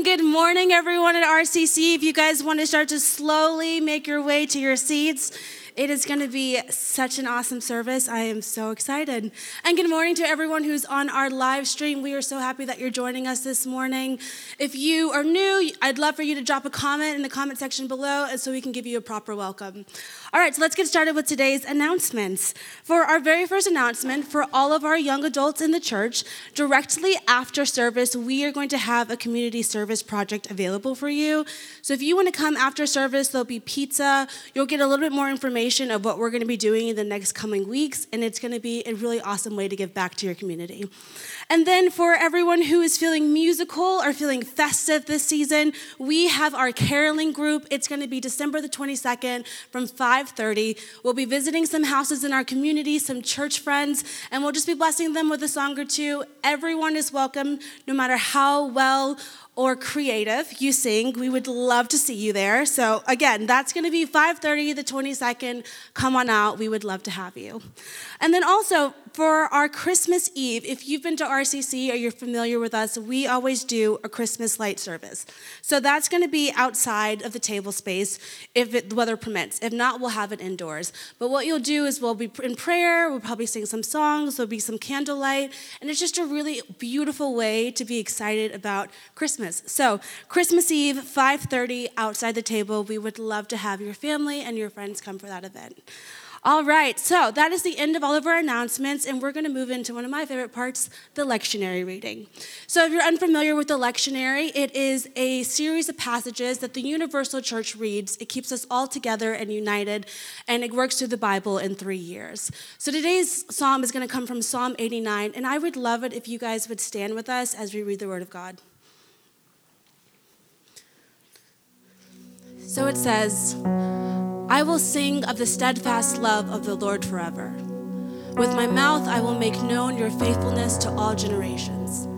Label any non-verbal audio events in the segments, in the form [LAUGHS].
morning. Good morning, everyone at RCC. If you guys want to start to slowly make your way to your seats, it is going to be such an awesome service. I am so excited. And good morning to everyone who's on our live stream. We are so happy that you're joining us this morning. If you are new, I'd love for you to drop a comment in the comment section below so we can give you a proper welcome. All right, so let's get started with today's announcements. For our very first announcement, for all of our young adults in the church, directly after service, we are going to have a community service project available for you. So if you want to come after service, there'll be pizza. You'll get a little bit more information of what we're going to be doing in the next coming weeks, and it's going to be a really awesome way to give back to your community. And then for everyone who is feeling musical or feeling festive this season, we have our caroling group. It's going to be December the 22nd from 5:30. We'll be visiting some houses in our community, some church friends, and we'll just be blessing them with a song or two. Everyone is welcome, no matter how well or creative you sing. We would love to see you there. So again that's going to be 5.30 the 22nd come on out. We would love to have you. And then also for our christmas eve if you've been to rcc or you're familiar with us we always do a christmas light service so that's going to be outside of the table space if it, the weather permits if not we'll have it indoors but what you'll do is we'll be in prayer we'll probably sing some songs there'll be some candlelight and it's just a really beautiful way to be excited about christmas Christmas. So, Christmas Eve, 5:30 outside the table. We would love to have your family and your friends come for that event. All right, so that is the end of all of our announcements, and we're going to move into one of my favorite parts the lectionary reading. So, if you're unfamiliar with the lectionary, it is a series of passages that the Universal Church reads. It keeps us all together and united, and it works through the Bible in three years. So, today's psalm is going to come from Psalm 89, and I would love it if you guys would stand with us as we read the Word of God. So it says, I will sing of the steadfast love of the Lord forever. With my mouth I will make known your faithfulness to all generations.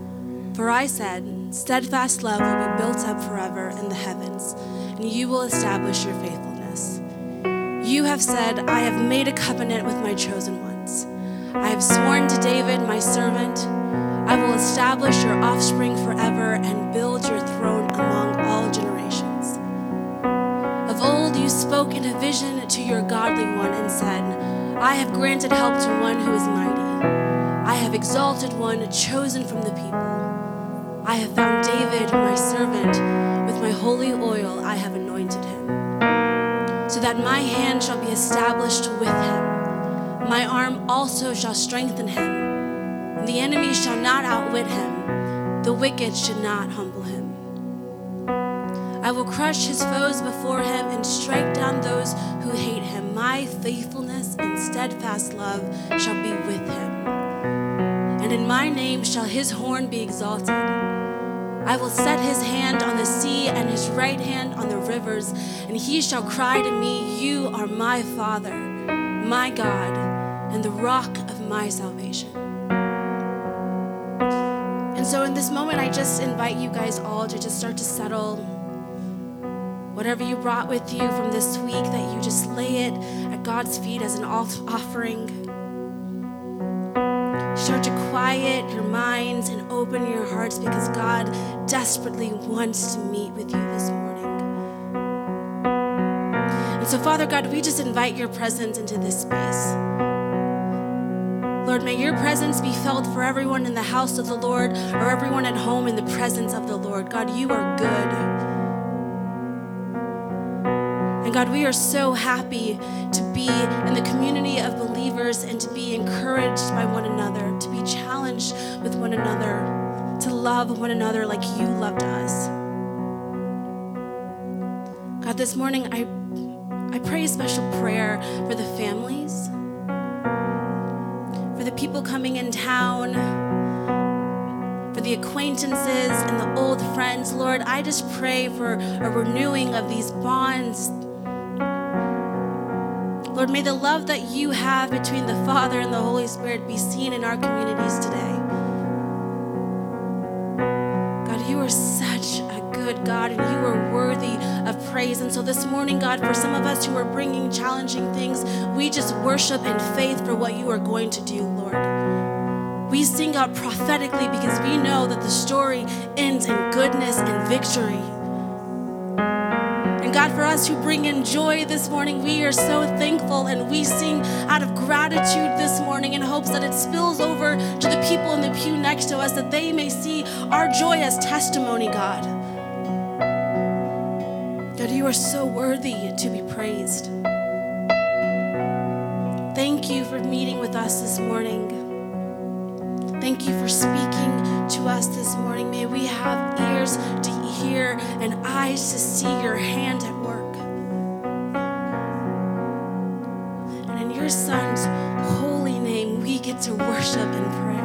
For I said, Steadfast love will be built up forever in the heavens, and you will establish your faithfulness. You have said, I have made a covenant with my chosen ones. I have sworn to David, my servant, I will establish your offspring forever and build your throne among all generations old you spoke in a vision to your godly one and said, I have granted help to one who is mighty. I have exalted one chosen from the people. I have found David, my servant. With my holy oil I have anointed him, so that my hand shall be established with him. My arm also shall strengthen him. The enemy shall not outwit him. The wicked should not humble. I will crush his foes before him and strike down those who hate him. My faithfulness and steadfast love shall be with him. And in my name shall his horn be exalted. I will set his hand on the sea and his right hand on the rivers, and he shall cry to me, You are my Father, my God, and the rock of my salvation. And so, in this moment, I just invite you guys all to just start to settle Whatever you brought with you from this week, that you just lay it at God's feet as an offering. Start to quiet your minds and open your hearts because God desperately wants to meet with you this morning. And so, Father God, we just invite your presence into this space. Lord, may your presence be felt for everyone in the house of the Lord or everyone at home in the presence of the Lord. God, you are good. And God, we are so happy to be in the community of believers and to be encouraged by one another, to be challenged with one another, to love one another like you loved us. God, this morning I, I pray a special prayer for the families, for the people coming in town, for the acquaintances and the old friends. Lord, I just pray for a renewing of these bonds Lord, may the love that you have between the Father and the Holy Spirit be seen in our communities today. God, you are such a good God and you are worthy of praise. And so this morning, God, for some of us who are bringing challenging things, we just worship in faith for what you are going to do, Lord. We sing out prophetically because we know that the story ends in goodness and victory. God, for us who bring in joy this morning, we are so thankful and we sing out of gratitude this morning in hopes that it spills over to the people in the pew next to us, that they may see our joy as testimony, God. God, you are so worthy to be praised. Thank you for meeting with us this morning. Thank you for speaking to us this morning. May we have ears to hear and eyes to see your hand at work. And in your Son's holy name, we get to worship and pray.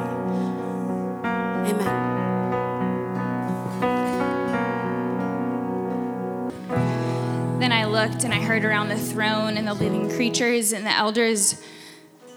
Amen. Then I looked and I heard around the throne and the living creatures and the elders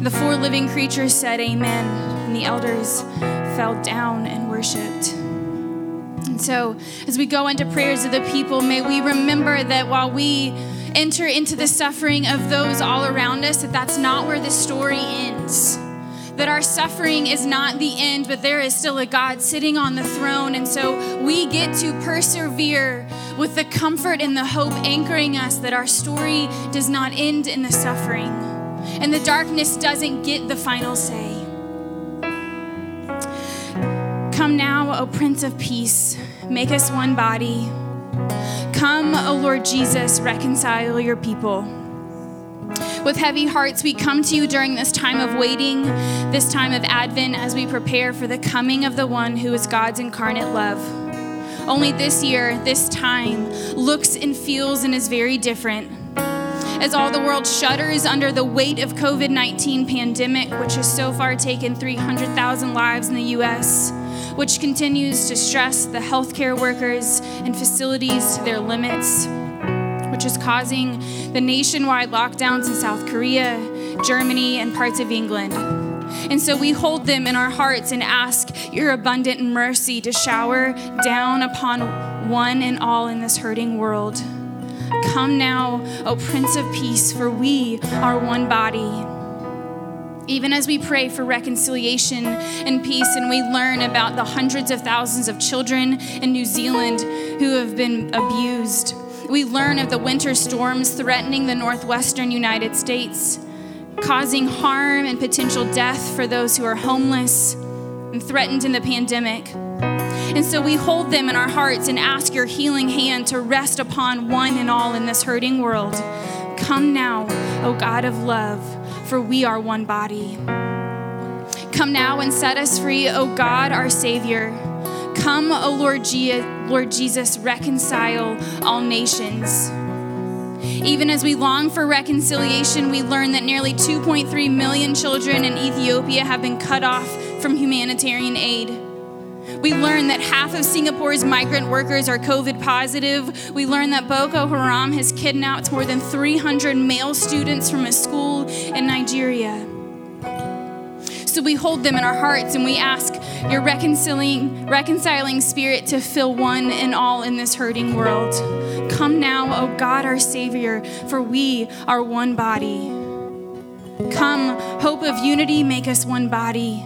The four living creatures said, Amen. And the elders fell down and worshiped. And so, as we go into prayers of the people, may we remember that while we enter into the suffering of those all around us, that that's not where the story ends. That our suffering is not the end, but there is still a God sitting on the throne. And so we get to persevere with the comfort and the hope anchoring us that our story does not end in the suffering and the darkness doesn't get the final say. Come now, O Prince of Peace, make us one body. Come, O Lord Jesus, reconcile your people. With heavy hearts, we come to you during this time of waiting, this time of Advent, as we prepare for the coming of the one who is God's incarnate love. Only this year, this time, looks and feels and is very different as all the world shudders under the weight of COVID-19 pandemic, which has so far taken 300,000 lives in the US, which continues to stress the healthcare workers and facilities to their limits, which is causing the nationwide lockdowns in South Korea, Germany, and parts of England. And so we hold them in our hearts and ask your abundant mercy to shower down upon one and all in this hurting world. Come now, O Prince of Peace, for we are one body. Even as we pray for reconciliation and peace, and we learn about the hundreds of thousands of children in New Zealand who have been abused, we learn of the winter storms threatening the northwestern United States, causing harm and potential death for those who are homeless and threatened in the pandemic. And so we hold them in our hearts and ask your healing hand to rest upon one and all in this hurting world. Come now, O God of love, for we are one body. Come now and set us free, O God, our Savior. Come, O Lord, Je- Lord Jesus, reconcile all nations. Even as we long for reconciliation, we learn that nearly 2.3 million children in Ethiopia have been cut off from humanitarian aid. We learn that half of Singapore's migrant workers are COVID positive. We learn that Boko Haram has kidnapped more than 300 male students from a school in Nigeria. So we hold them in our hearts and we ask your reconciling, reconciling spirit to fill one and all in this hurting world. Come now, O God, our Savior, for we are one body. Come, hope of unity, make us one body.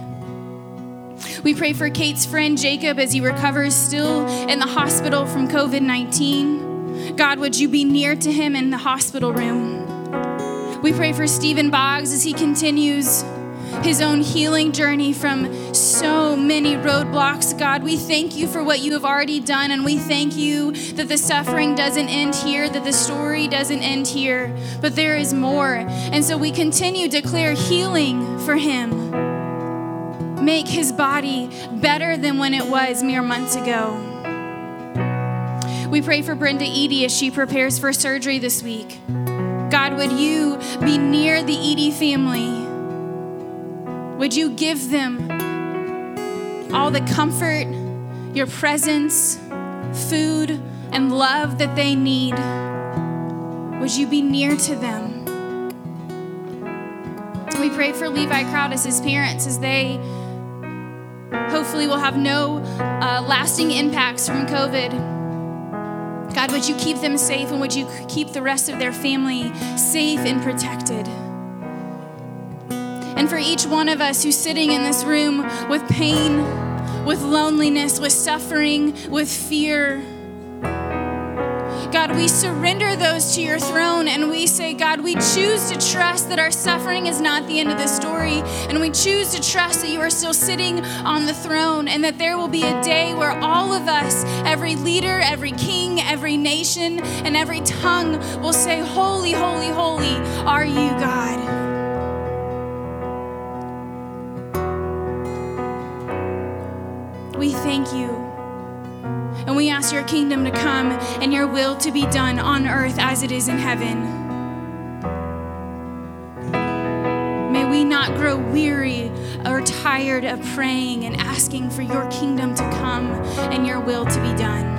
We pray for Kate's friend Jacob as he recovers still in the hospital from COVID 19. God, would you be near to him in the hospital room? We pray for Stephen Boggs as he continues his own healing journey from so many roadblocks. God, we thank you for what you have already done, and we thank you that the suffering doesn't end here, that the story doesn't end here, but there is more. And so we continue to declare healing for him make his body better than when it was mere months ago. We pray for Brenda Edie as she prepares for surgery this week. God, would you be near the Edie family? Would you give them all the comfort, your presence, food, and love that they need. Would you be near to them? We pray for Levi Crowdis' parents as they hopefully we'll have no uh, lasting impacts from COVID. God, would you keep them safe and would you keep the rest of their family safe and protected? And for each one of us who's sitting in this room with pain, with loneliness, with suffering, with fear, God, we surrender those to your throne and we say, God, we choose to trust that our suffering is not the end of the story. And we choose to trust that you are still sitting on the throne and that there will be a day where all of us, every leader, every king, every nation, and every tongue will say, Holy, holy, holy are you, God. We thank you. And we ask your kingdom to come and your will to be done on earth as it is in heaven. May we not grow weary or tired of praying and asking for your kingdom to come and your will to be done.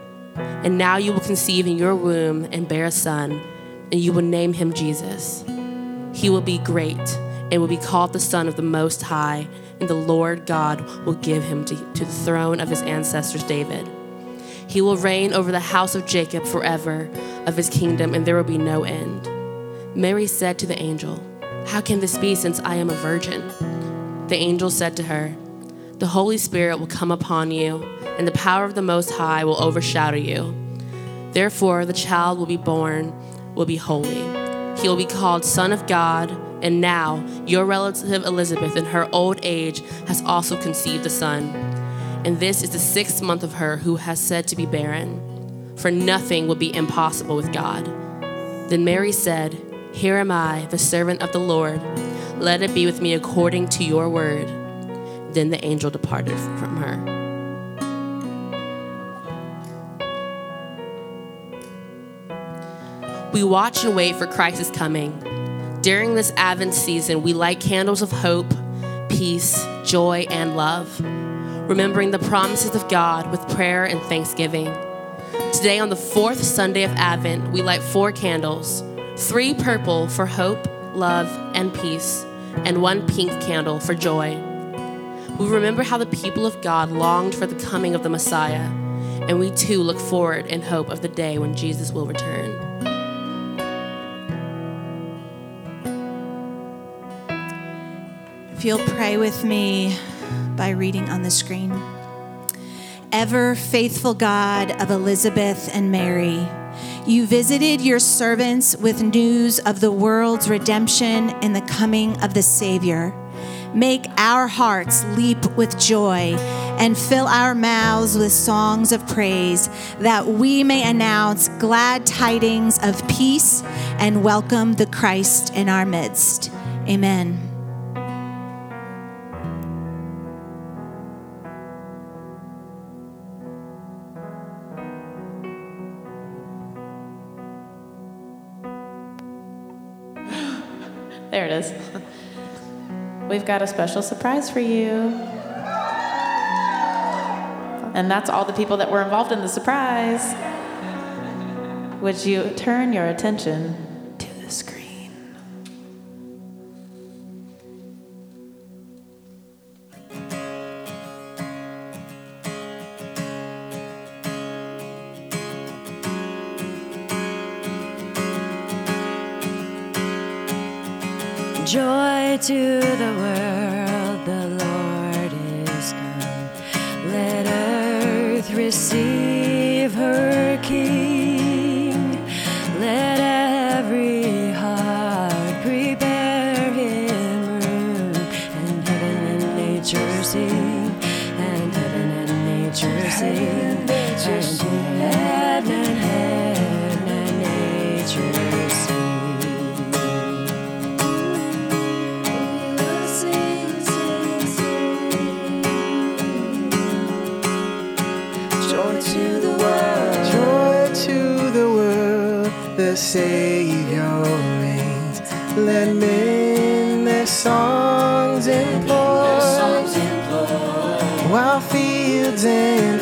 And now you will conceive in your womb and bear a son, and you will name him Jesus. He will be great and will be called the Son of the Most High, and the Lord God will give him to, to the throne of his ancestors David. He will reign over the house of Jacob forever, of his kingdom, and there will be no end. Mary said to the angel, How can this be since I am a virgin? The angel said to her, The Holy Spirit will come upon you, and the power of the Most High will overshadow you. Therefore, the child will be born, will be holy. He will be called Son of God, and now your relative Elizabeth, in her old age, has also conceived a son. And this is the sixth month of her who has said to be barren, for nothing will be impossible with God. Then Mary said, Here am I, the servant of the Lord. Let it be with me according to your word. Then the angel departed from her. We watch and wait for Christ's coming. During this Advent season, we light candles of hope, peace, joy, and love, remembering the promises of God with prayer and thanksgiving. Today, on the fourth Sunday of Advent, we light four candles three purple for hope, love, and peace, and one pink candle for joy. We remember how the people of God longed for the coming of the Messiah, and we too look forward in hope of the day when Jesus will return. If you'll pray with me by reading on the screen. Ever faithful God of Elizabeth and Mary, you visited your servants with news of the world's redemption and the coming of the Savior. Make our hearts leap with joy and fill our mouths with songs of praise, that we may announce glad tidings of peace and welcome the Christ in our midst. Amen. There it is. We've got a special surprise for you. And that's all the people that were involved in the surprise. Would you turn your attention to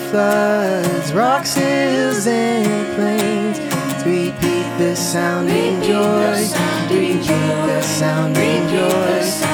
floods, rocks, hills, and plains. Repeat the sounding joy, repeat the sounding joy,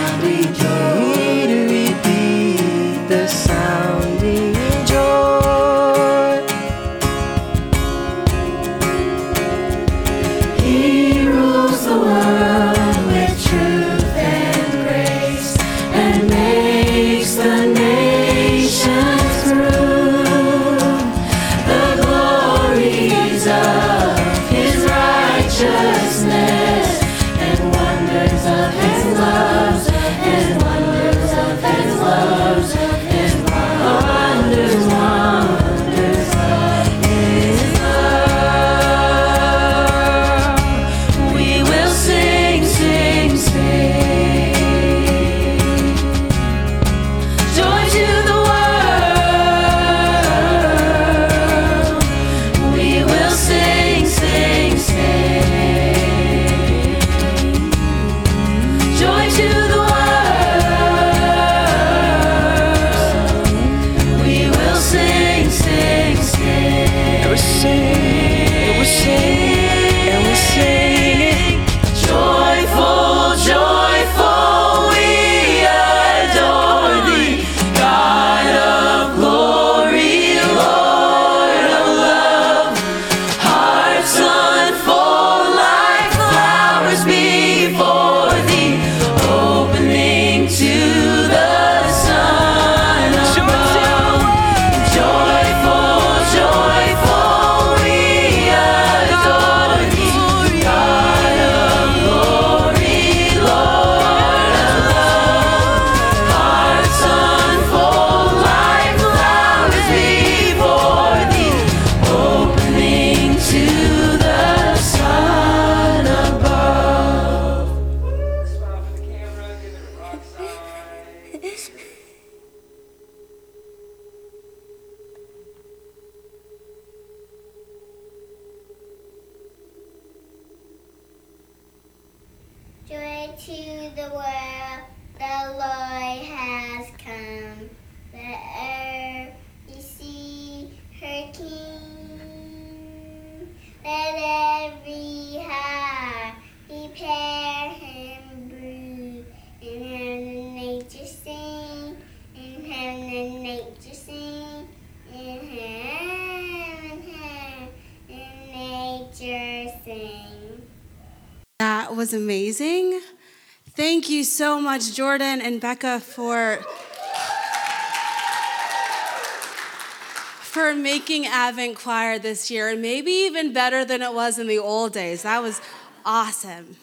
Thank you so much, Jordan and Becca, for for making Advent Choir this year, and maybe even better than it was in the old days. That was awesome.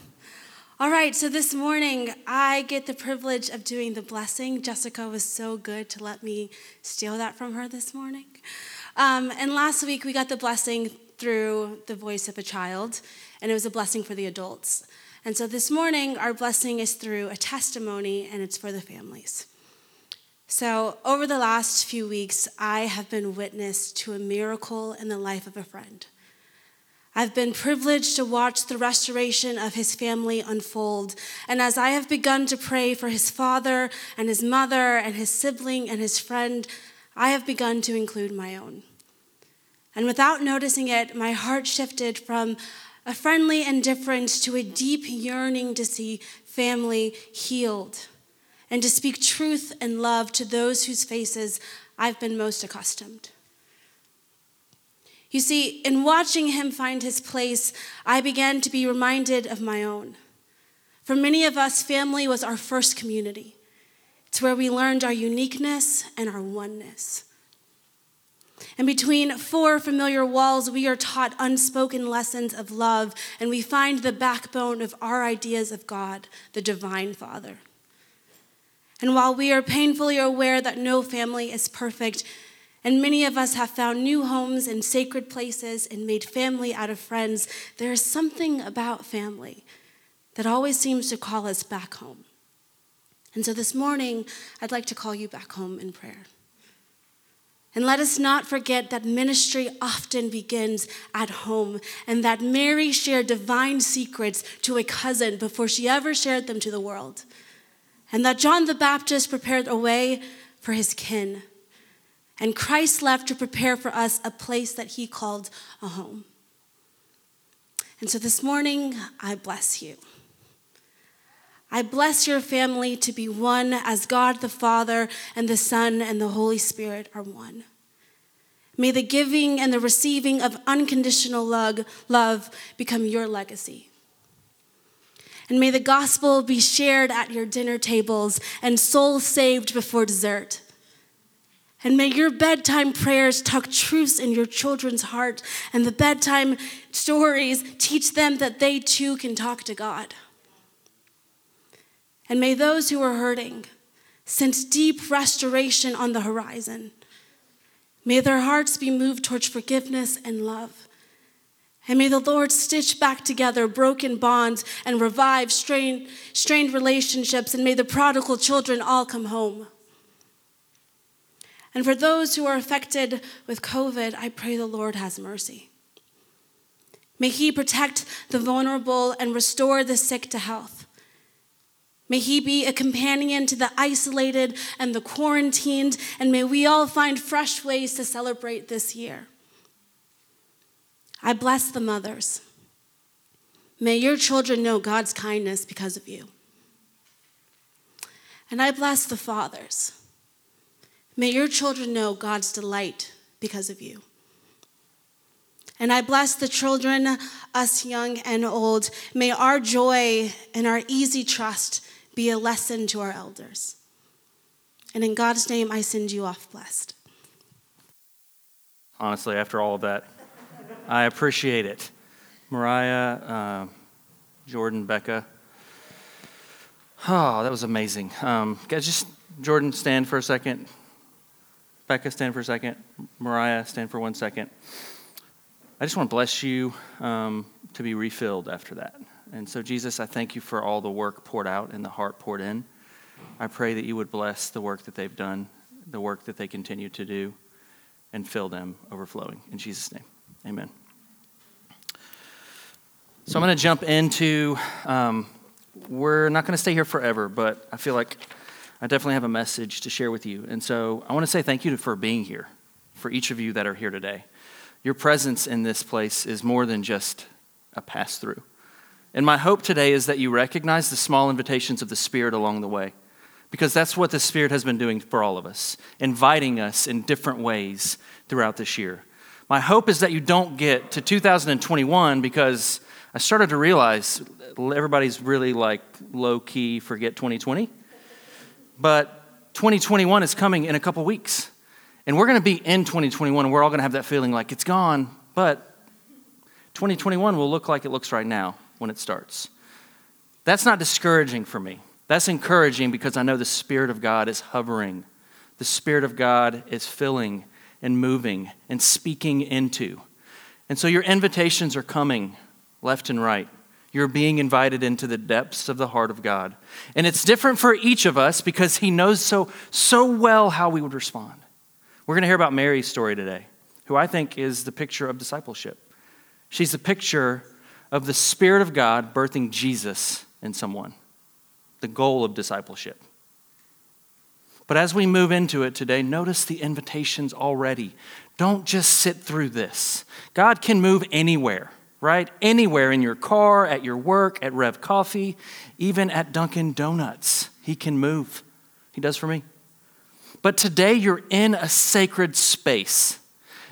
All right, so this morning I get the privilege of doing the blessing. Jessica was so good to let me steal that from her this morning. Um, and last week we got the blessing through the voice of a child, and it was a blessing for the adults. And so this morning our blessing is through a testimony, and it's for the families. So, over the last few weeks, I have been witness to a miracle in the life of a friend. I've been privileged to watch the restoration of his family unfold. And as I have begun to pray for his father and his mother and his sibling and his friend, I have begun to include my own. And without noticing it, my heart shifted from a friendly indifference to a deep yearning to see family healed and to speak truth and love to those whose faces I've been most accustomed. You see, in watching him find his place, I began to be reminded of my own. For many of us, family was our first community. It's where we learned our uniqueness and our oneness. And between four familiar walls, we are taught unspoken lessons of love, and we find the backbone of our ideas of God, the Divine Father. And while we are painfully aware that no family is perfect, and many of us have found new homes and sacred places and made family out of friends, there is something about family that always seems to call us back home. And so this morning, I'd like to call you back home in prayer. And let us not forget that ministry often begins at home and that Mary shared divine secrets to a cousin before she ever shared them to the world. And that John the Baptist prepared a way for his kin. And Christ left to prepare for us a place that he called a home. And so this morning, I bless you. I bless your family to be one as God the Father and the Son and the Holy Spirit are one. May the giving and the receiving of unconditional love become your legacy. And may the gospel be shared at your dinner tables and souls saved before dessert. And may your bedtime prayers tuck truths in your children's heart, and the bedtime stories teach them that they too can talk to God. And may those who are hurting sense deep restoration on the horizon. May their hearts be moved towards forgiveness and love. And may the Lord stitch back together broken bonds and revive strained, strained relationships. And may the prodigal children all come home. And for those who are affected with COVID, I pray the Lord has mercy. May He protect the vulnerable and restore the sick to health. May he be a companion to the isolated and the quarantined, and may we all find fresh ways to celebrate this year. I bless the mothers. May your children know God's kindness because of you. And I bless the fathers. May your children know God's delight because of you. And I bless the children, us young and old. May our joy and our easy trust be a lesson to our elders. And in God's name, I send you off blessed. Honestly, after all of that, I appreciate it. Mariah, uh, Jordan, Becca. Oh, that was amazing. Um, guys, just Jordan, stand for a second. Becca, stand for a second. Mariah, stand for one second. I just want to bless you um, to be refilled after that. And so, Jesus, I thank you for all the work poured out and the heart poured in. I pray that you would bless the work that they've done, the work that they continue to do, and fill them overflowing. In Jesus' name, amen. So, I'm going to jump into, um, we're not going to stay here forever, but I feel like I definitely have a message to share with you. And so, I want to say thank you for being here, for each of you that are here today. Your presence in this place is more than just a pass through. And my hope today is that you recognize the small invitations of the Spirit along the way, because that's what the Spirit has been doing for all of us, inviting us in different ways throughout this year. My hope is that you don't get to 2021 because I started to realize everybody's really like low key forget 2020. But 2021 is coming in a couple weeks. And we're going to be in 2021 and we're all going to have that feeling like it's gone, but 2021 will look like it looks right now when it starts. That's not discouraging for me. That's encouraging because I know the Spirit of God is hovering. The Spirit of God is filling and moving and speaking into. And so your invitations are coming left and right. You're being invited into the depths of the heart of God. And it's different for each of us because He knows so, so well how we would respond. We're going to hear about Mary's story today, who I think is the picture of discipleship. She's a picture of the Spirit of God birthing Jesus in someone, the goal of discipleship. But as we move into it today, notice the invitations already. Don't just sit through this. God can move anywhere, right? Anywhere in your car, at your work, at Rev Coffee, even at Dunkin' Donuts. He can move. He does for me. But today you're in a sacred space.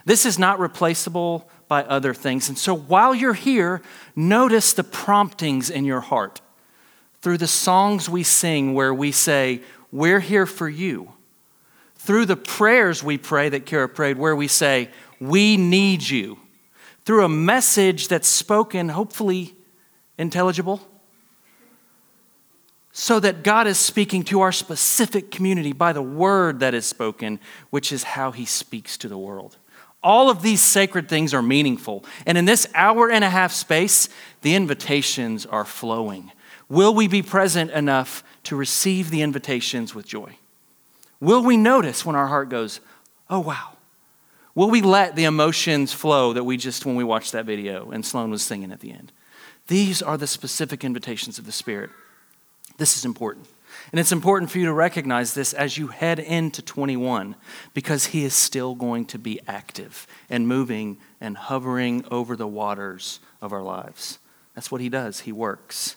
This is not replaceable by other things. And so while you're here, notice the promptings in your heart through the songs we sing where we say, We're here for you. Through the prayers we pray that Kara prayed, where we say, We need you. Through a message that's spoken, hopefully intelligible, so that God is speaking to our specific community by the word that is spoken, which is how he speaks to the world. All of these sacred things are meaningful. And in this hour and a half space, the invitations are flowing. Will we be present enough to receive the invitations with joy? Will we notice when our heart goes, oh, wow, Will we let the emotions flow that we just, when we watched that video and Sloan was singing at the end? These are the specific invitations of the Spirit. This is important. And it's important for you to recognize this as you head into 21 because He is still going to be active and moving and hovering over the waters of our lives. That's what He does, He works.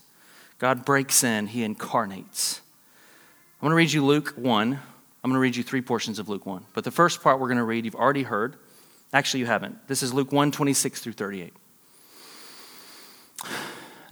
God breaks in, He incarnates. I'm going to read you Luke 1. I'm going to read you three portions of Luke 1. But the first part we're going to read, you've already heard. Actually, you haven't. This is Luke 1 26 through 38.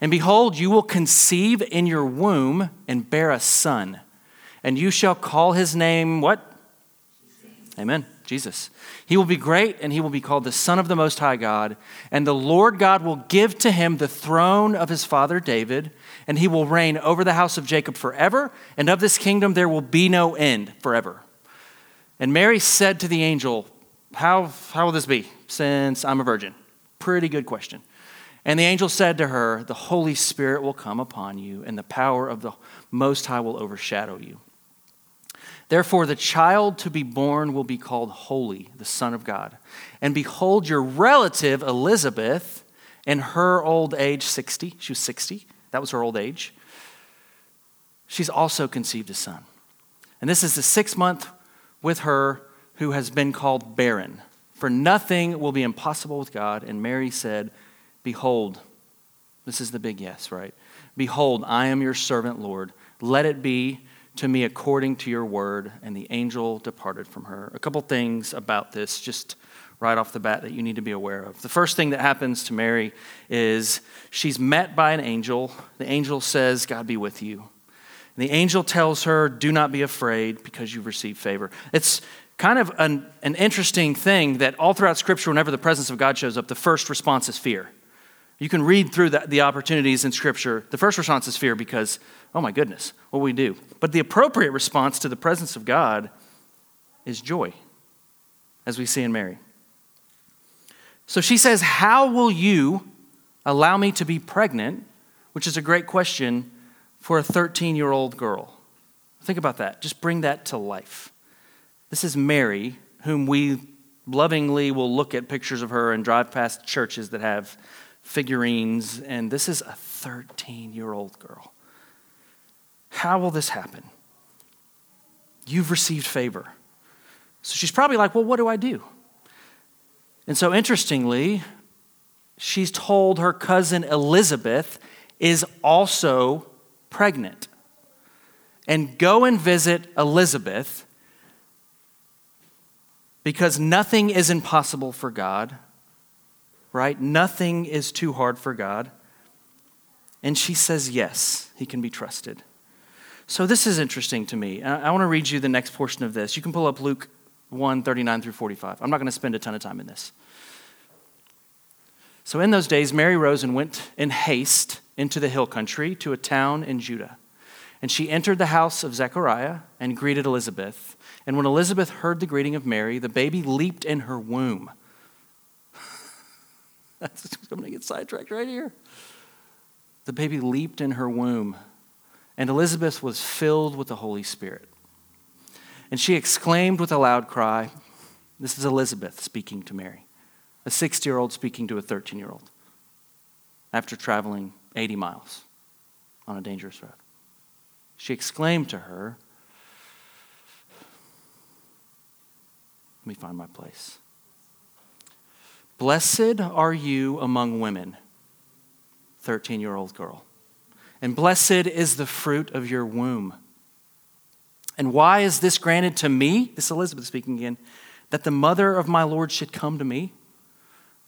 And behold, you will conceive in your womb and bear a son, and you shall call his name what? Amen. Jesus. He will be great, and he will be called the Son of the Most High God. And the Lord God will give to him the throne of his father David, and he will reign over the house of Jacob forever, and of this kingdom there will be no end forever. And Mary said to the angel, How, how will this be, since I'm a virgin? Pretty good question. And the angel said to her, The Holy Spirit will come upon you, and the power of the Most High will overshadow you. Therefore, the child to be born will be called Holy, the Son of God. And behold, your relative Elizabeth, in her old age, 60, she was 60, that was her old age, she's also conceived a son. And this is the sixth month with her who has been called barren. For nothing will be impossible with God. And Mary said, Behold, this is the big yes, right? Behold, I am your servant, Lord. Let it be to me according to your word. And the angel departed from her. A couple things about this, just right off the bat, that you need to be aware of. The first thing that happens to Mary is she's met by an angel. The angel says, God be with you. And the angel tells her, Do not be afraid because you've received favor. It's kind of an, an interesting thing that all throughout Scripture, whenever the presence of God shows up, the first response is fear. You can read through the, the opportunities in Scripture. The first response is fear because, oh my goodness, what will we do? But the appropriate response to the presence of God is joy, as we see in Mary. So she says, How will you allow me to be pregnant? Which is a great question for a 13 year old girl. Think about that. Just bring that to life. This is Mary, whom we lovingly will look at pictures of her and drive past churches that have figurines, and this is a 13 year old girl. How will this happen? You've received favor. So she's probably like, Well, what do I do? And so, interestingly, she's told her cousin Elizabeth is also pregnant. And go and visit Elizabeth because nothing is impossible for God right? Nothing is too hard for God. And she says, yes, he can be trusted. So this is interesting to me. I, want to read you the next portion of this. You can pull up Luke 1 39 through 45. I'm not going to spend a ton of time in this. So in those days, Mary rose and went in haste into the hill country to a town in Judah. And she entered the house of Zechariah and greeted Elizabeth. And when Elizabeth heard the greeting of Mary, the baby leaped in her womb. I'm going to get sidetracked right here. The baby leaped in her womb, and Elizabeth was filled with the Holy Spirit. And she exclaimed with a loud cry This is Elizabeth speaking to Mary, a 60 year old speaking to a 13 year old after traveling 80 miles on a dangerous road. She exclaimed to her, Let me find my place. Blessed are you among women, 13 year old girl, and blessed is the fruit of your womb. And why is this granted to me? This Elizabeth speaking again, that the mother of my Lord should come to me?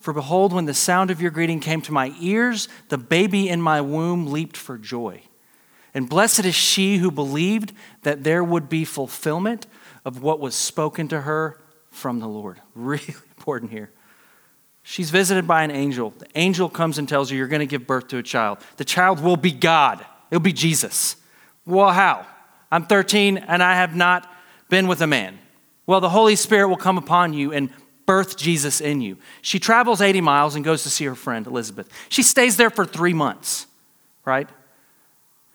For behold, when the sound of your greeting came to my ears, the baby in my womb leaped for joy. And blessed is she who believed that there would be fulfillment of what was spoken to her from the Lord. [LAUGHS] Really important here. She's visited by an angel. The angel comes and tells her, You're going to give birth to a child. The child will be God, it'll be Jesus. Well, how? I'm 13 and I have not been with a man. Well, the Holy Spirit will come upon you and birth Jesus in you. She travels 80 miles and goes to see her friend Elizabeth. She stays there for three months, right?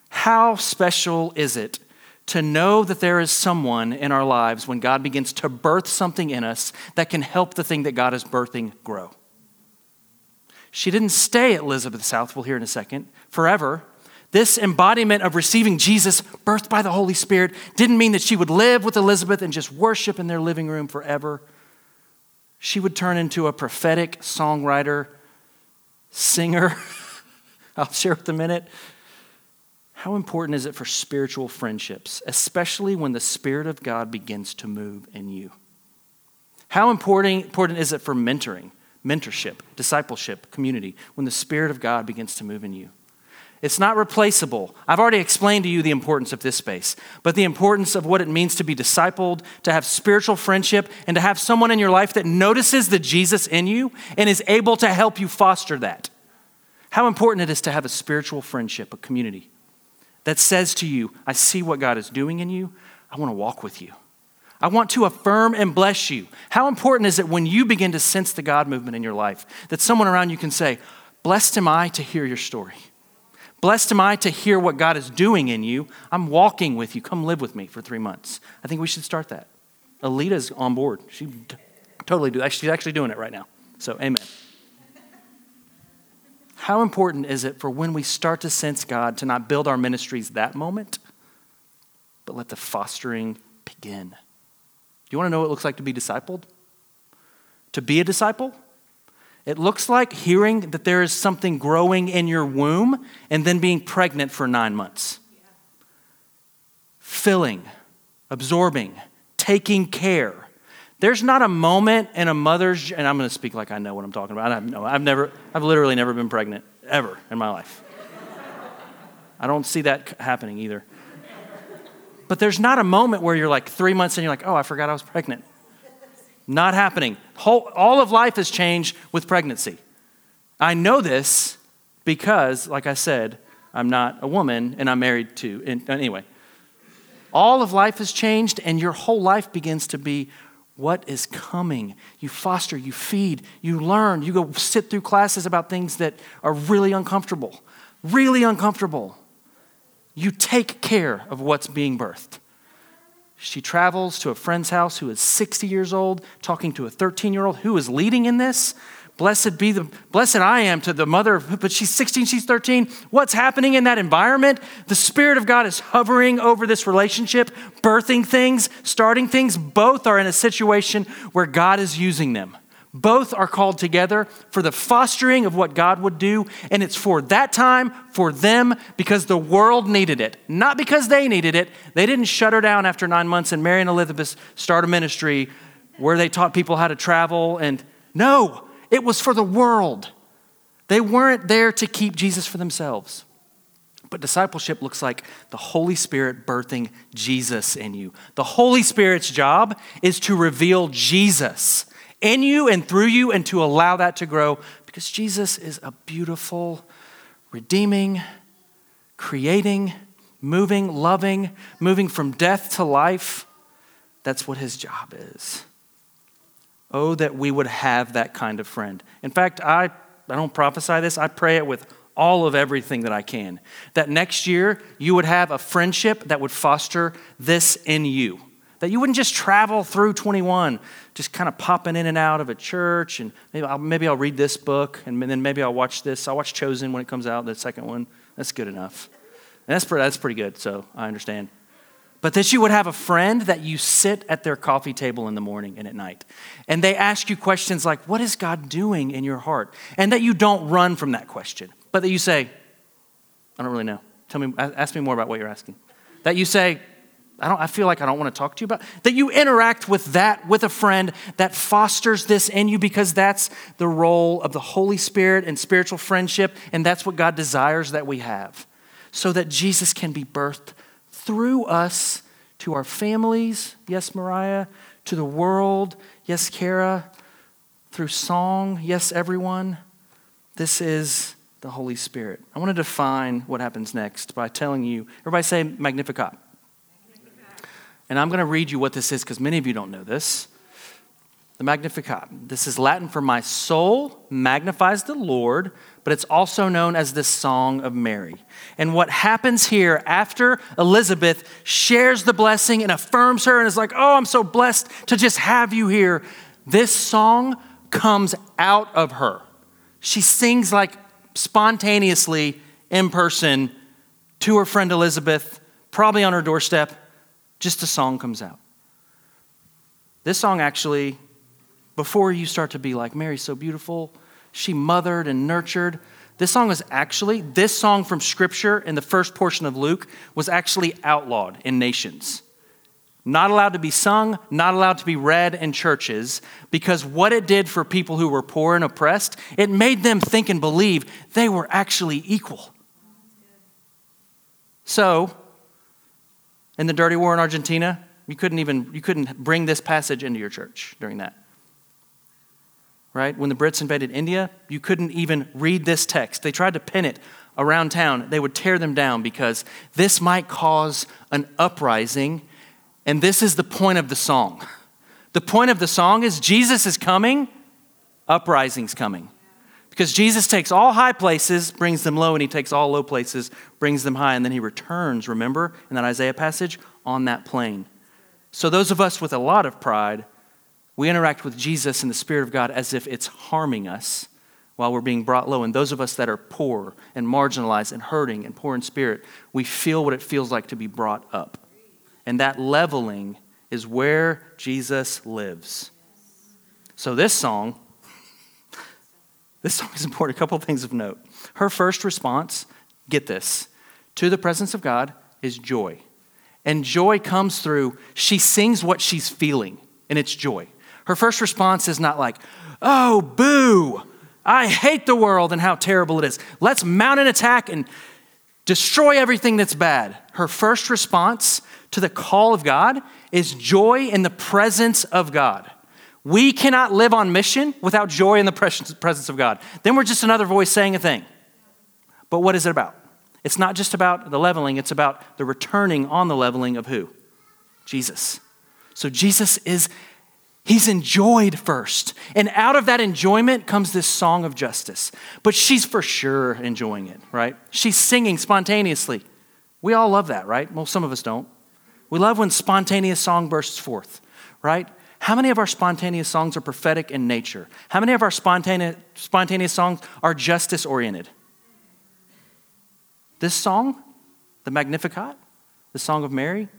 How special is it to know that there is someone in our lives when God begins to birth something in us that can help the thing that God is birthing grow? She didn't stay at Elizabeth's house, we'll hear in a second, forever. This embodiment of receiving Jesus, birthed by the Holy Spirit, didn't mean that she would live with Elizabeth and just worship in their living room forever. She would turn into a prophetic songwriter, singer. [LAUGHS] I'll share with a minute. How important is it for spiritual friendships, especially when the Spirit of God begins to move in you? How important, important is it for mentoring, mentorship, discipleship, community, when the Spirit of God begins to move in you? It's not replaceable. I've already explained to you the importance of this space, but the importance of what it means to be discipled, to have spiritual friendship, and to have someone in your life that notices the Jesus in you and is able to help you foster that. How important it is to have a spiritual friendship, a community that says to you, I see what God is doing in you. I want to walk with you. I want to affirm and bless you. How important is it when you begin to sense the God movement in your life that someone around you can say, Blessed am I to hear your story. Blessed am I to hear what God is doing in you. I'm walking with you. Come live with me for three months. I think we should start that. Alita's on board. She t- totally do. She's actually doing it right now. So, amen. How important is it for when we start to sense God to not build our ministries that moment, but let the fostering begin? You want to know what it looks like to be discipled? To be a disciple? It looks like hearing that there is something growing in your womb and then being pregnant for nine months. Filling, absorbing, taking care. There's not a moment in a mother's, and I'm going to speak like I know what I'm talking about. I no, I've never, I've literally never been pregnant ever in my life. I don't see that happening either. But there's not a moment where you're like three months and you're like, oh, I forgot I was pregnant. Not happening. Whole, all of life has changed with pregnancy. I know this because, like I said, I'm not a woman and I'm married to. And anyway, all of life has changed, and your whole life begins to be what is coming. You foster, you feed, you learn, you go sit through classes about things that are really uncomfortable, really uncomfortable. You take care of what's being birthed. She travels to a friend's house who is 60 years old, talking to a 13 year old who is leading in this. Blessed be the blessed I am to the mother, but she's 16, she's 13. What's happening in that environment? The Spirit of God is hovering over this relationship, birthing things, starting things. Both are in a situation where God is using them. Both are called together for the fostering of what God would do, and it's for that time, for them, because the world needed it. Not because they needed it. They didn't shut her down after nine months and Mary and Elizabeth start a ministry where they taught people how to travel. And no, it was for the world. They weren't there to keep Jesus for themselves. But discipleship looks like the Holy Spirit birthing Jesus in you. The Holy Spirit's job is to reveal Jesus in you and through you and to allow that to grow because Jesus is a beautiful, redeeming, creating, moving, loving, moving from death to life. That's what his job is. Oh, that we would have that kind of friend. In fact, I, I don't prophesy this, I pray it with all of everything that I can. That next year you would have a friendship that would foster this in you. That you wouldn't just travel through 21, just kind of popping in and out of a church, and maybe I'll, maybe I'll read this book, and then maybe I'll watch this. I'll watch Chosen when it comes out, the second one. That's good enough. And that's, pretty, that's pretty good, so I understand. But that you would have a friend that you sit at their coffee table in the morning and at night. And they ask you questions like, What is God doing in your heart? And that you don't run from that question, but that you say, I don't really know. Tell me, ask me more about what you're asking. That you say, I, don't, I feel like I don't want to talk to you about. That you interact with that, with a friend that fosters this in you because that's the role of the Holy Spirit and spiritual friendship, and that's what God desires that we have. So that Jesus can be birthed through us to our families, yes, Mariah, to the world, yes, Kara, through song. Yes, everyone. This is the Holy Spirit. I want to define what happens next by telling you, everybody say Magnificat. And I'm going to read you what this is because many of you don't know this. The Magnificat. This is Latin for my soul magnifies the Lord, but it's also known as the Song of Mary. And what happens here after Elizabeth shares the blessing and affirms her and is like, oh, I'm so blessed to just have you here, this song comes out of her. She sings like spontaneously in person to her friend Elizabeth, probably on her doorstep, just a song comes out. This song actually, before you start to be like, Mary's so beautiful, she mothered and nurtured. This song is actually, this song from Scripture in the first portion of Luke was actually outlawed in nations. Not allowed to be sung, not allowed to be read in churches, because what it did for people who were poor and oppressed, it made them think and believe they were actually equal. So, in the dirty war in Argentina, you couldn't even you couldn't bring this passage into your church during that. Right? When the Brits invaded India, you couldn't even read this text. They tried to pin it around town. They would tear them down because this might cause an uprising, and this is the point of the song. The point of the song is Jesus is coming, uprising's coming. Because Jesus takes all high places, brings them low, and he takes all low places, brings them high, and then he returns, remember, in that Isaiah passage, on that plain. So, those of us with a lot of pride, we interact with Jesus and the Spirit of God as if it's harming us while we're being brought low. And those of us that are poor and marginalized and hurting and poor in spirit, we feel what it feels like to be brought up. And that leveling is where Jesus lives. So, this song this song is important. A couple things of note. Her first response, get this, to the presence of God is joy. And joy comes through, she sings what she's feeling, and it's joy. Her first response is not like, oh, boo, I hate the world and how terrible it is. Let's mount an attack and destroy everything that's bad. Her first response to the call of God is joy in the presence of God. We cannot live on mission without joy in the presence of God. Then we're just another voice saying a thing. But what is it about? It's not just about the leveling, it's about the returning on the leveling of who? Jesus. So Jesus is, he's enjoyed first. And out of that enjoyment comes this song of justice. But she's for sure enjoying it, right? She's singing spontaneously. We all love that, right? Well, some of us don't. We love when spontaneous song bursts forth, right? How many of our spontaneous songs are prophetic in nature? How many of our spontaneous, spontaneous songs are justice oriented? This song, the Magnificat, the Song of Mary,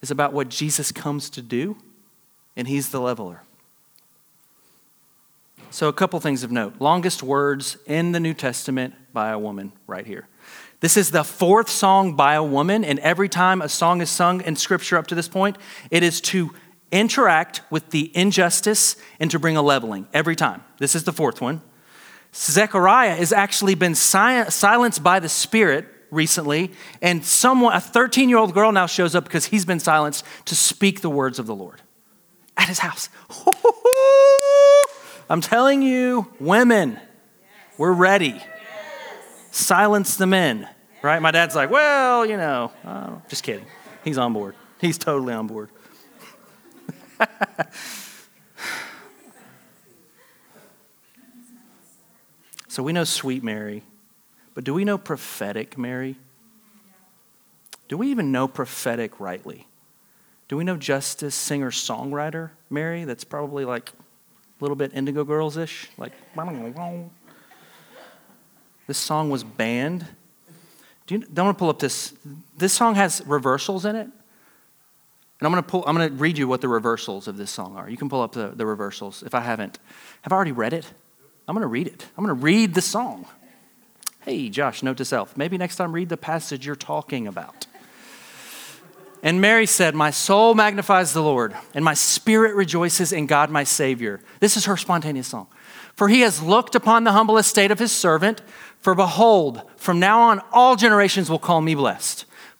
is about what Jesus comes to do, and he's the leveler. So, a couple things of note. Longest words in the New Testament by a woman, right here. This is the fourth song by a woman, and every time a song is sung in Scripture up to this point, it is to interact with the injustice and to bring a leveling every time. This is the fourth one. Zechariah has actually been si- silenced by the Spirit recently, and someone, a 13 year old girl now shows up because he's been silenced to speak the words of the Lord at his house. [LAUGHS] I'm telling you, women, we're ready. Silence the men, right? My dad's like, well, you know, just kidding. He's on board. He's totally on board. [LAUGHS] so we know sweet Mary, but do we know prophetic Mary? Do we even know prophetic rightly? Do we know justice singer songwriter Mary? That's probably like a little bit Indigo Girls ish. Like, [LAUGHS] this song was banned. Do you, don't want to pull up this. This song has reversals in it. And I'm going to pull, I'm going to read you what the reversals of this song are. You can pull up the, the reversals if I haven't. Have I already read it? I'm going to read it. I'm going to read the song. Hey, Josh, note to self. Maybe next time read the passage you're talking about. And Mary said, My soul magnifies the Lord, and my spirit rejoices in God my Savior. This is her spontaneous song. For he has looked upon the humble estate of his servant. For behold, from now on, all generations will call me blessed.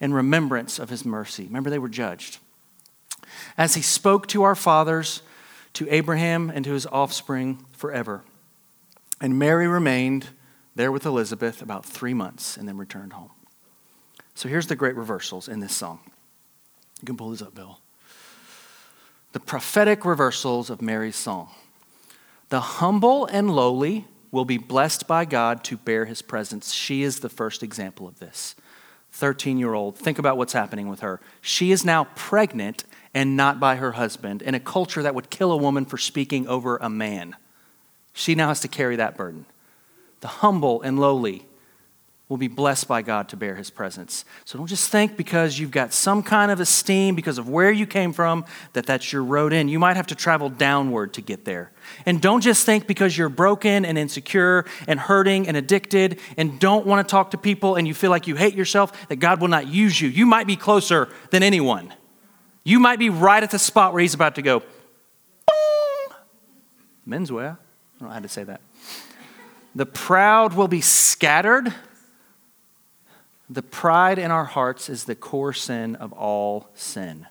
in remembrance of his mercy. Remember, they were judged. As he spoke to our fathers, to Abraham, and to his offspring forever. And Mary remained there with Elizabeth about three months and then returned home. So here's the great reversals in this song. You can pull this up, Bill. The prophetic reversals of Mary's song. The humble and lowly will be blessed by God to bear his presence. She is the first example of this. 13 year old, think about what's happening with her. She is now pregnant and not by her husband in a culture that would kill a woman for speaking over a man. She now has to carry that burden. The humble and lowly will be blessed by God to bear his presence. So don't just think because you've got some kind of esteem because of where you came from that that's your road in. You might have to travel downward to get there. And don't just think because you're broken and insecure and hurting and addicted and don't want to talk to people and you feel like you hate yourself that God will not use you. You might be closer than anyone. You might be right at the spot where he's about to go. Boom! Menswear. I don't know how to say that. The proud will be scattered the pride in our hearts is the core sin of all sin.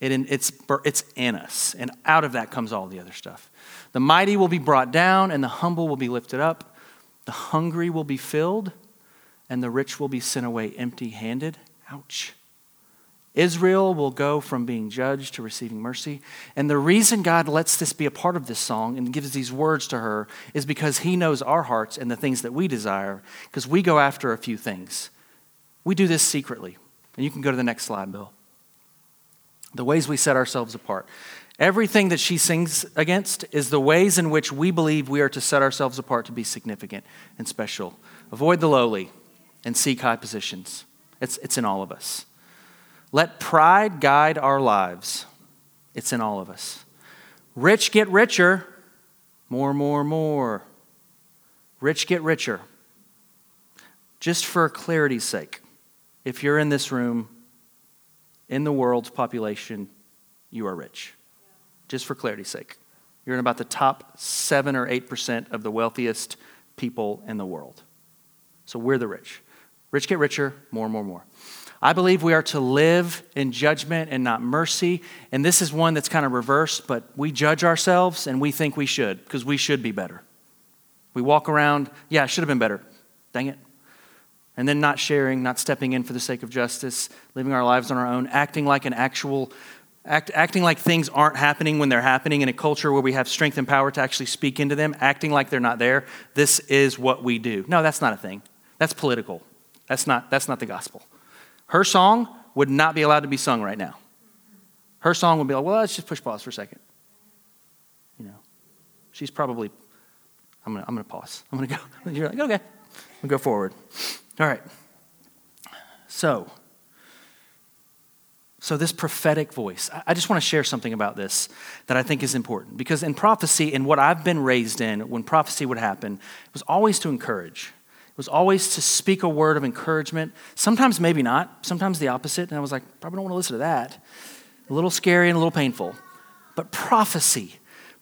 It, it's, it's in us, and out of that comes all the other stuff. The mighty will be brought down, and the humble will be lifted up. The hungry will be filled, and the rich will be sent away empty handed. Ouch. Israel will go from being judged to receiving mercy. And the reason God lets this be a part of this song and gives these words to her is because He knows our hearts and the things that we desire, because we go after a few things. We do this secretly. And you can go to the next slide, Bill. The ways we set ourselves apart. Everything that she sings against is the ways in which we believe we are to set ourselves apart to be significant and special. Avoid the lowly and seek high positions. It's, it's in all of us. Let pride guide our lives. It's in all of us. Rich get richer. More, more, more. Rich get richer. Just for clarity's sake, if you're in this room, in the world's population, you are rich. Just for clarity's sake. You're in about the top 7 or 8% of the wealthiest people in the world. So we're the rich. Rich get richer, more, more, more. I believe we are to live in judgment and not mercy. And this is one that's kind of reversed, but we judge ourselves and we think we should because we should be better. We walk around, yeah, I should have been better. Dang it. And then not sharing, not stepping in for the sake of justice, living our lives on our own, acting like an actual, act, acting like things aren't happening when they're happening in a culture where we have strength and power to actually speak into them, acting like they're not there. This is what we do. No, that's not a thing. That's political. That's not, that's not the gospel. Her song would not be allowed to be sung right now. Her song would be like, well, let's just push pause for a second. You know, she's probably, I'm going to I'm gonna pause. I'm going to go. [LAUGHS] You're like, okay. We'll go forward. All right. So, so this prophetic voice, I just want to share something about this that I think is important. Because in prophecy, and what I've been raised in, when prophecy would happen, it was always to encourage was always to speak a word of encouragement. Sometimes, maybe not. Sometimes the opposite. And I was like, probably don't want to listen to that. A little scary and a little painful. But prophecy,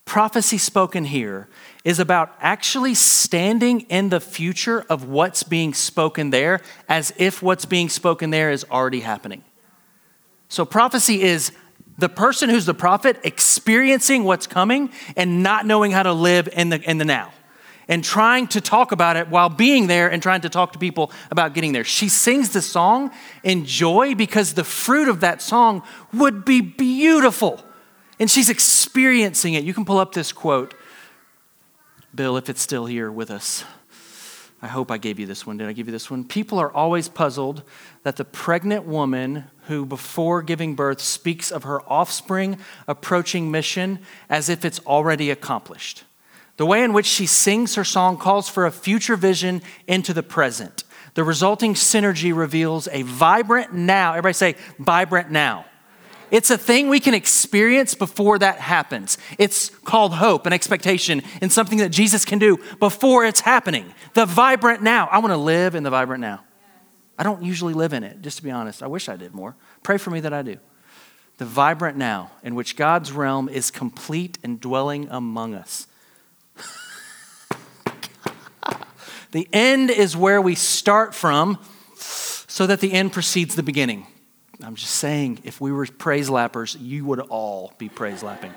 prophecy spoken here, is about actually standing in the future of what's being spoken there as if what's being spoken there is already happening. So, prophecy is the person who's the prophet experiencing what's coming and not knowing how to live in the, in the now and trying to talk about it while being there and trying to talk to people about getting there. She sings the song in joy because the fruit of that song would be beautiful. And she's experiencing it. You can pull up this quote, Bill, if it's still here with us. I hope I gave you this one. Did I give you this one? People are always puzzled that the pregnant woman who, before giving birth, speaks of her offspring approaching mission as if it's already accomplished. The way in which she sings her song calls for a future vision into the present. The resulting synergy reveals a vibrant now. Everybody say, vibrant now. It's a thing we can experience before that happens. It's called hope and expectation and something that Jesus can do before it's happening. The vibrant now. I want to live in the vibrant now. I don't usually live in it, just to be honest. I wish I did more. Pray for me that I do. The vibrant now, in which God's realm is complete and dwelling among us. The end is where we start from, so that the end precedes the beginning. I'm just saying, if we were praise lappers, you would all be praise lapping.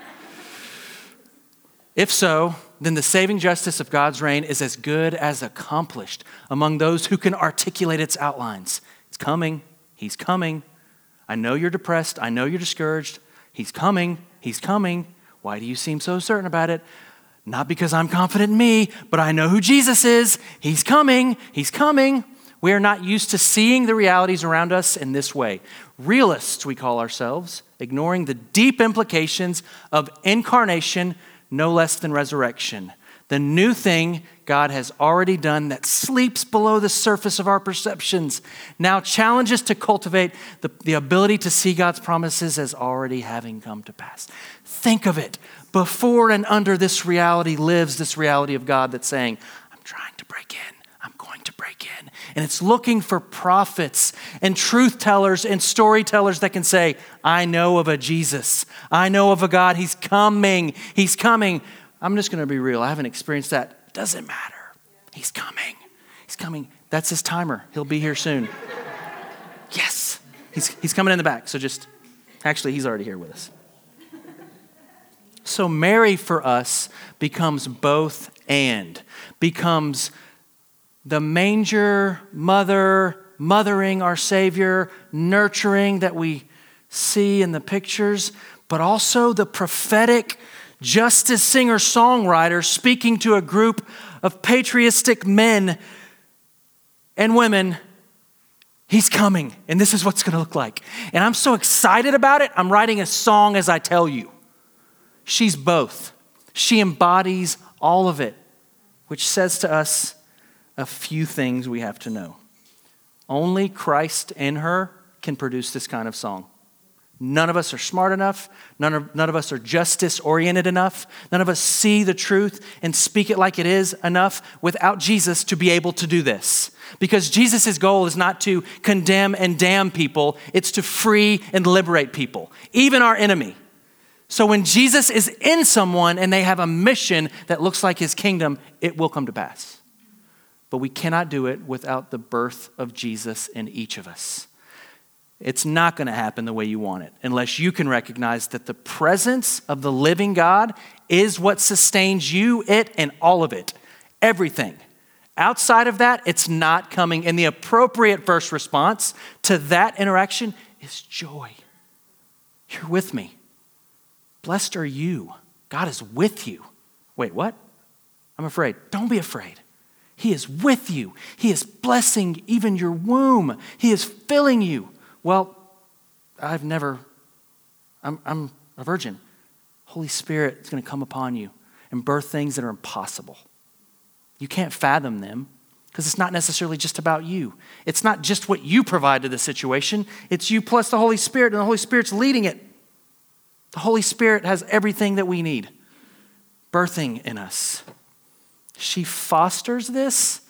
If so, then the saving justice of God's reign is as good as accomplished among those who can articulate its outlines. It's coming. He's coming. I know you're depressed. I know you're discouraged. He's coming. He's coming. Why do you seem so certain about it? Not because I'm confident in me, but I know who Jesus is. He's coming. He's coming. We are not used to seeing the realities around us in this way. Realists, we call ourselves, ignoring the deep implications of incarnation no less than resurrection. The new thing God has already done that sleeps below the surface of our perceptions now challenges to cultivate the, the ability to see God's promises as already having come to pass. Think of it. Before and under this reality lives this reality of God that's saying, I'm trying to break in. I'm going to break in. And it's looking for prophets and truth tellers and storytellers that can say, I know of a Jesus. I know of a God. He's coming. He's coming. I'm just going to be real. I haven't experienced that. Doesn't matter. He's coming. He's coming. That's his timer. He'll be here soon. [LAUGHS] yes. He's, he's coming in the back. So just, actually, he's already here with us. So Mary for us becomes both and, becomes the manger mother, mothering our Savior, nurturing that we see in the pictures, but also the prophetic justice singer songwriter speaking to a group of patriotic men and women. He's coming, and this is what's going to look like. And I'm so excited about it. I'm writing a song as I tell you. She's both. She embodies all of it, which says to us a few things we have to know. Only Christ in her can produce this kind of song. None of us are smart enough. None of, none of us are justice oriented enough. None of us see the truth and speak it like it is enough without Jesus to be able to do this. Because Jesus' goal is not to condemn and damn people, it's to free and liberate people, even our enemy. So when Jesus is in someone and they have a mission that looks like his kingdom, it will come to pass. But we cannot do it without the birth of Jesus in each of us. It's not going to happen the way you want it unless you can recognize that the presence of the living God is what sustains you, it, and all of it. Everything. Outside of that, it's not coming. And the appropriate first response to that interaction is joy. You're with me. Blessed are you. God is with you. Wait, what? I'm afraid. Don't be afraid. He is with you. He is blessing even your womb. He is filling you. Well, I've never, I'm, I'm a virgin. Holy Spirit is going to come upon you and birth things that are impossible. You can't fathom them because it's not necessarily just about you. It's not just what you provide to the situation, it's you plus the Holy Spirit, and the Holy Spirit's leading it. The Holy Spirit has everything that we need, birthing in us. She fosters this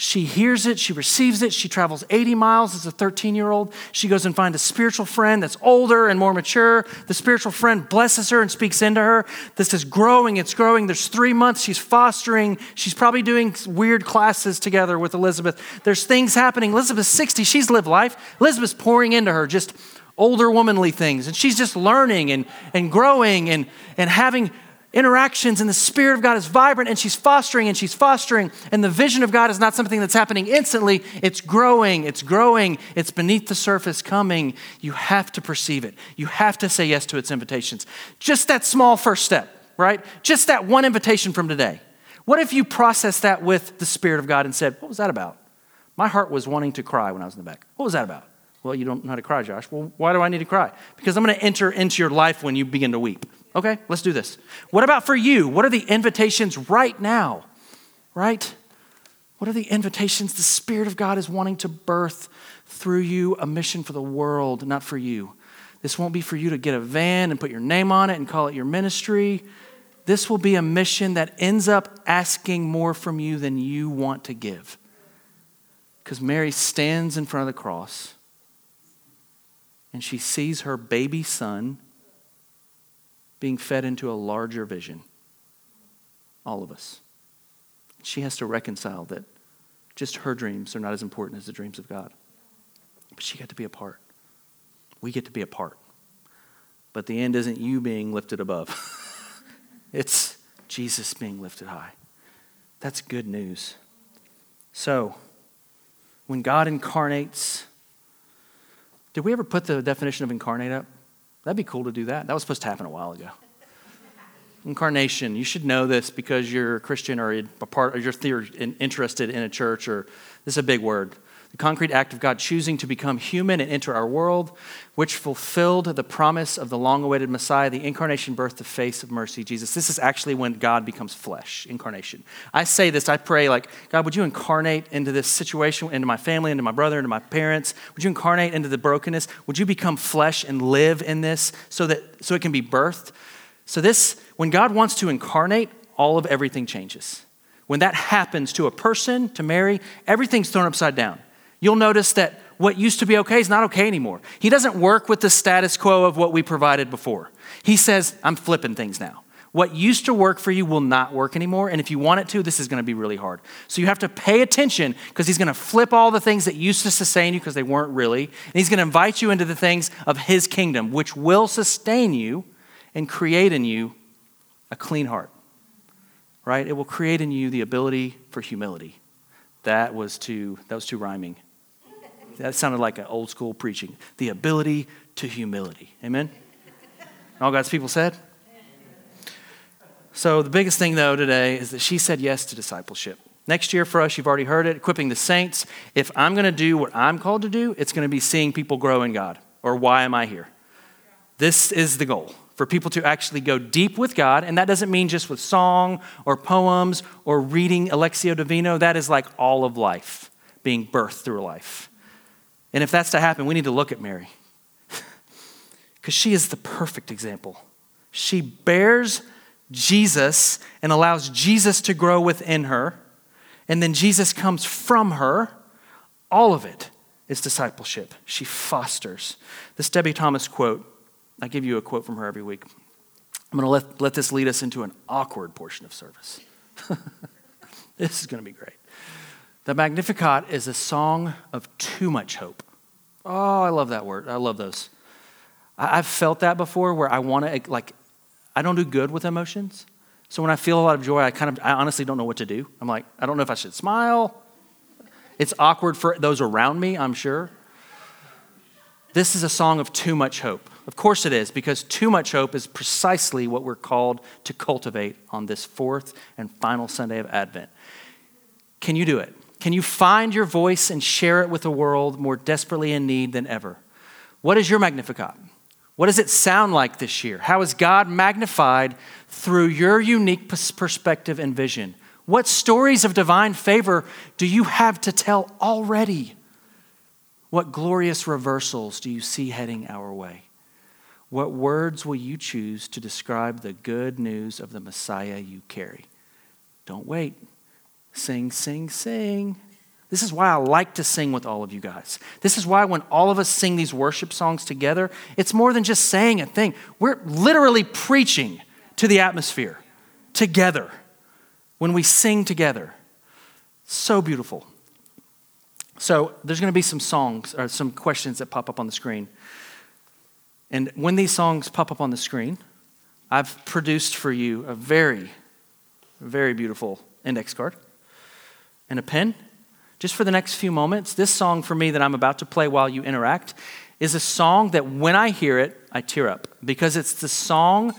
she hears it, she receives it, she travels 80 miles as a 13 year old. She goes and finds a spiritual friend that's older and more mature. The spiritual friend blesses her and speaks into her. This is growing, it's growing. There's three months she's fostering. She's probably doing weird classes together with Elizabeth. There's things happening. Elizabeth's 60, she's lived life. Elizabeth's pouring into her just older womanly things. And she's just learning and, and growing and, and having interactions and the Spirit of God is vibrant and she's fostering and she's fostering. And the vision of God is not something that's happening instantly, it's growing, it's growing, it's beneath the surface coming. You have to perceive it, you have to say yes to its invitations. Just that small first step, right? Just that one invitation from today. What if you processed that with the Spirit of God and said, What was that about? My heart was wanting to cry when I was in the back. What was that about? Well, you don't know how to cry, Josh. Well, why do I need to cry? Because I'm going to enter into your life when you begin to weep. Okay, let's do this. What about for you? What are the invitations right now? Right? What are the invitations the Spirit of God is wanting to birth through you? A mission for the world, not for you. This won't be for you to get a van and put your name on it and call it your ministry. This will be a mission that ends up asking more from you than you want to give. Because Mary stands in front of the cross and she sees her baby son being fed into a larger vision. All of us. She has to reconcile that just her dreams are not as important as the dreams of God. But she got to be a part. We get to be a part. But the end isn't you being lifted above, [LAUGHS] it's Jesus being lifted high. That's good news. So, when God incarnates, did we ever put the definition of incarnate up? That'd be cool to do that. That was supposed to happen a while ago. Incarnation. You should know this because you're a Christian or a part, or you're interested in a church, or this is a big word the concrete act of God choosing to become human and enter our world, which fulfilled the promise of the long awaited Messiah, the incarnation, birth, the face of mercy, Jesus. This is actually when God becomes flesh, incarnation. I say this, I pray, like, God, would you incarnate into this situation, into my family, into my brother, into my parents? Would you incarnate into the brokenness? Would you become flesh and live in this so that so it can be birthed? So this, when God wants to incarnate, all of everything changes. When that happens to a person, to Mary, everything's thrown upside down you'll notice that what used to be okay is not okay anymore. He doesn't work with the status quo of what we provided before. He says, I'm flipping things now. What used to work for you will not work anymore. And if you want it to, this is going to be really hard. So you have to pay attention because he's going to flip all the things that used to sustain you because they weren't really. And he's going to invite you into the things of his kingdom, which will sustain you and create in you a clean heart. Right? It will create in you the ability for humility. That was too, that was too rhyming. That sounded like an old school preaching. The ability to humility. Amen? All God's people said? So, the biggest thing, though, today is that she said yes to discipleship. Next year for us, you've already heard it, equipping the saints. If I'm going to do what I'm called to do, it's going to be seeing people grow in God. Or why am I here? This is the goal for people to actually go deep with God. And that doesn't mean just with song or poems or reading Lectio Divina. That is like all of life, being birthed through life. And if that's to happen, we need to look at Mary [LAUGHS] because she is the perfect example. She bears Jesus and allows Jesus to grow within her, and then Jesus comes from her. All of it is discipleship. She fosters. This Debie Thomas quote, I give you a quote from her every week. I'm going to let, let this lead us into an awkward portion of service. [LAUGHS] this is going to be great. The Magnificat is a song of too much hope. Oh, I love that word. I love those. I've felt that before where I want to, like, I don't do good with emotions. So when I feel a lot of joy, I kind of, I honestly don't know what to do. I'm like, I don't know if I should smile. It's awkward for those around me, I'm sure. This is a song of too much hope. Of course it is, because too much hope is precisely what we're called to cultivate on this fourth and final Sunday of Advent. Can you do it? Can you find your voice and share it with a world more desperately in need than ever? What is your Magnificat? What does it sound like this year? How is God magnified through your unique perspective and vision? What stories of divine favor do you have to tell already? What glorious reversals do you see heading our way? What words will you choose to describe the good news of the Messiah you carry? Don't wait. Sing, sing, sing. This is why I like to sing with all of you guys. This is why when all of us sing these worship songs together, it's more than just saying a thing. We're literally preaching to the atmosphere together when we sing together. So beautiful. So there's going to be some songs or some questions that pop up on the screen. And when these songs pop up on the screen, I've produced for you a very, very beautiful index card and a pen just for the next few moments. This song for me that I'm about to play while you interact is a song that when I hear it, I tear up because it's the song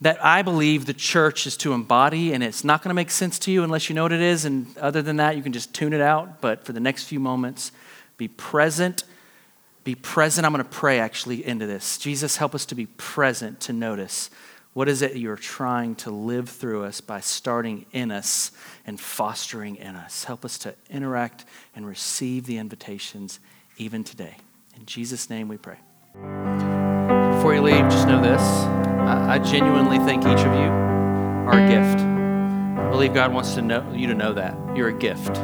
that I believe the church is to embody, and it's not going to make sense to you unless you know what it is. And other than that, you can just tune it out. But for the next few moments, be present. Be present. I'm going to pray actually into this. Jesus, help us to be present to notice What is it you're trying to live through us by starting in us and fostering in us? Help us to interact and receive the invitations even today. In Jesus' name we pray. Before you leave, just know this I, genuinely think each of you are a gift. I believe God wants to know, you to know that. You're a gift.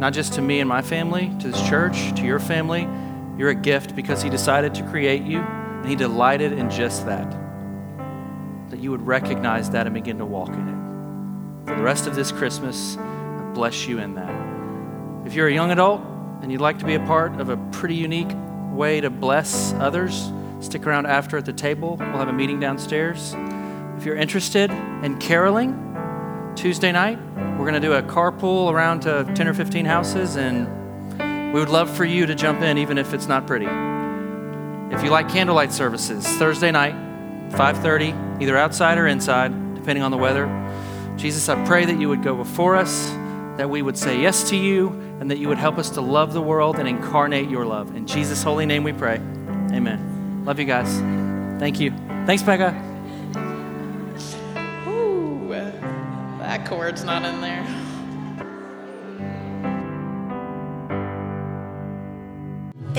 Not just to me and my family, to this church, to your family. You're a gift because He decided to create you, and He delighted in just that that you would recognize that and begin to walk in it. For the rest of this Christmas, I bless you in that. If you're a young adult and you'd like to be a part of a pretty unique way to bless others, stick around after at the table. We'll have a meeting downstairs. If you're interested in caroling, Tuesday night, we're going to do a carpool around to 10 or 15 houses, and we would love for you to jump in, even if it's not pretty. If you like candlelight services, Thursday night, 5:30, either outside or inside, depending on the weather. Jesus, I pray that you would go before us, that we would say yes to you, and that you would help us to love the world and incarnate your love. In Jesus' holy name we pray. Amen. Love you guys. Thank you. Thanks, Becca. Ooh, that chord's not in there.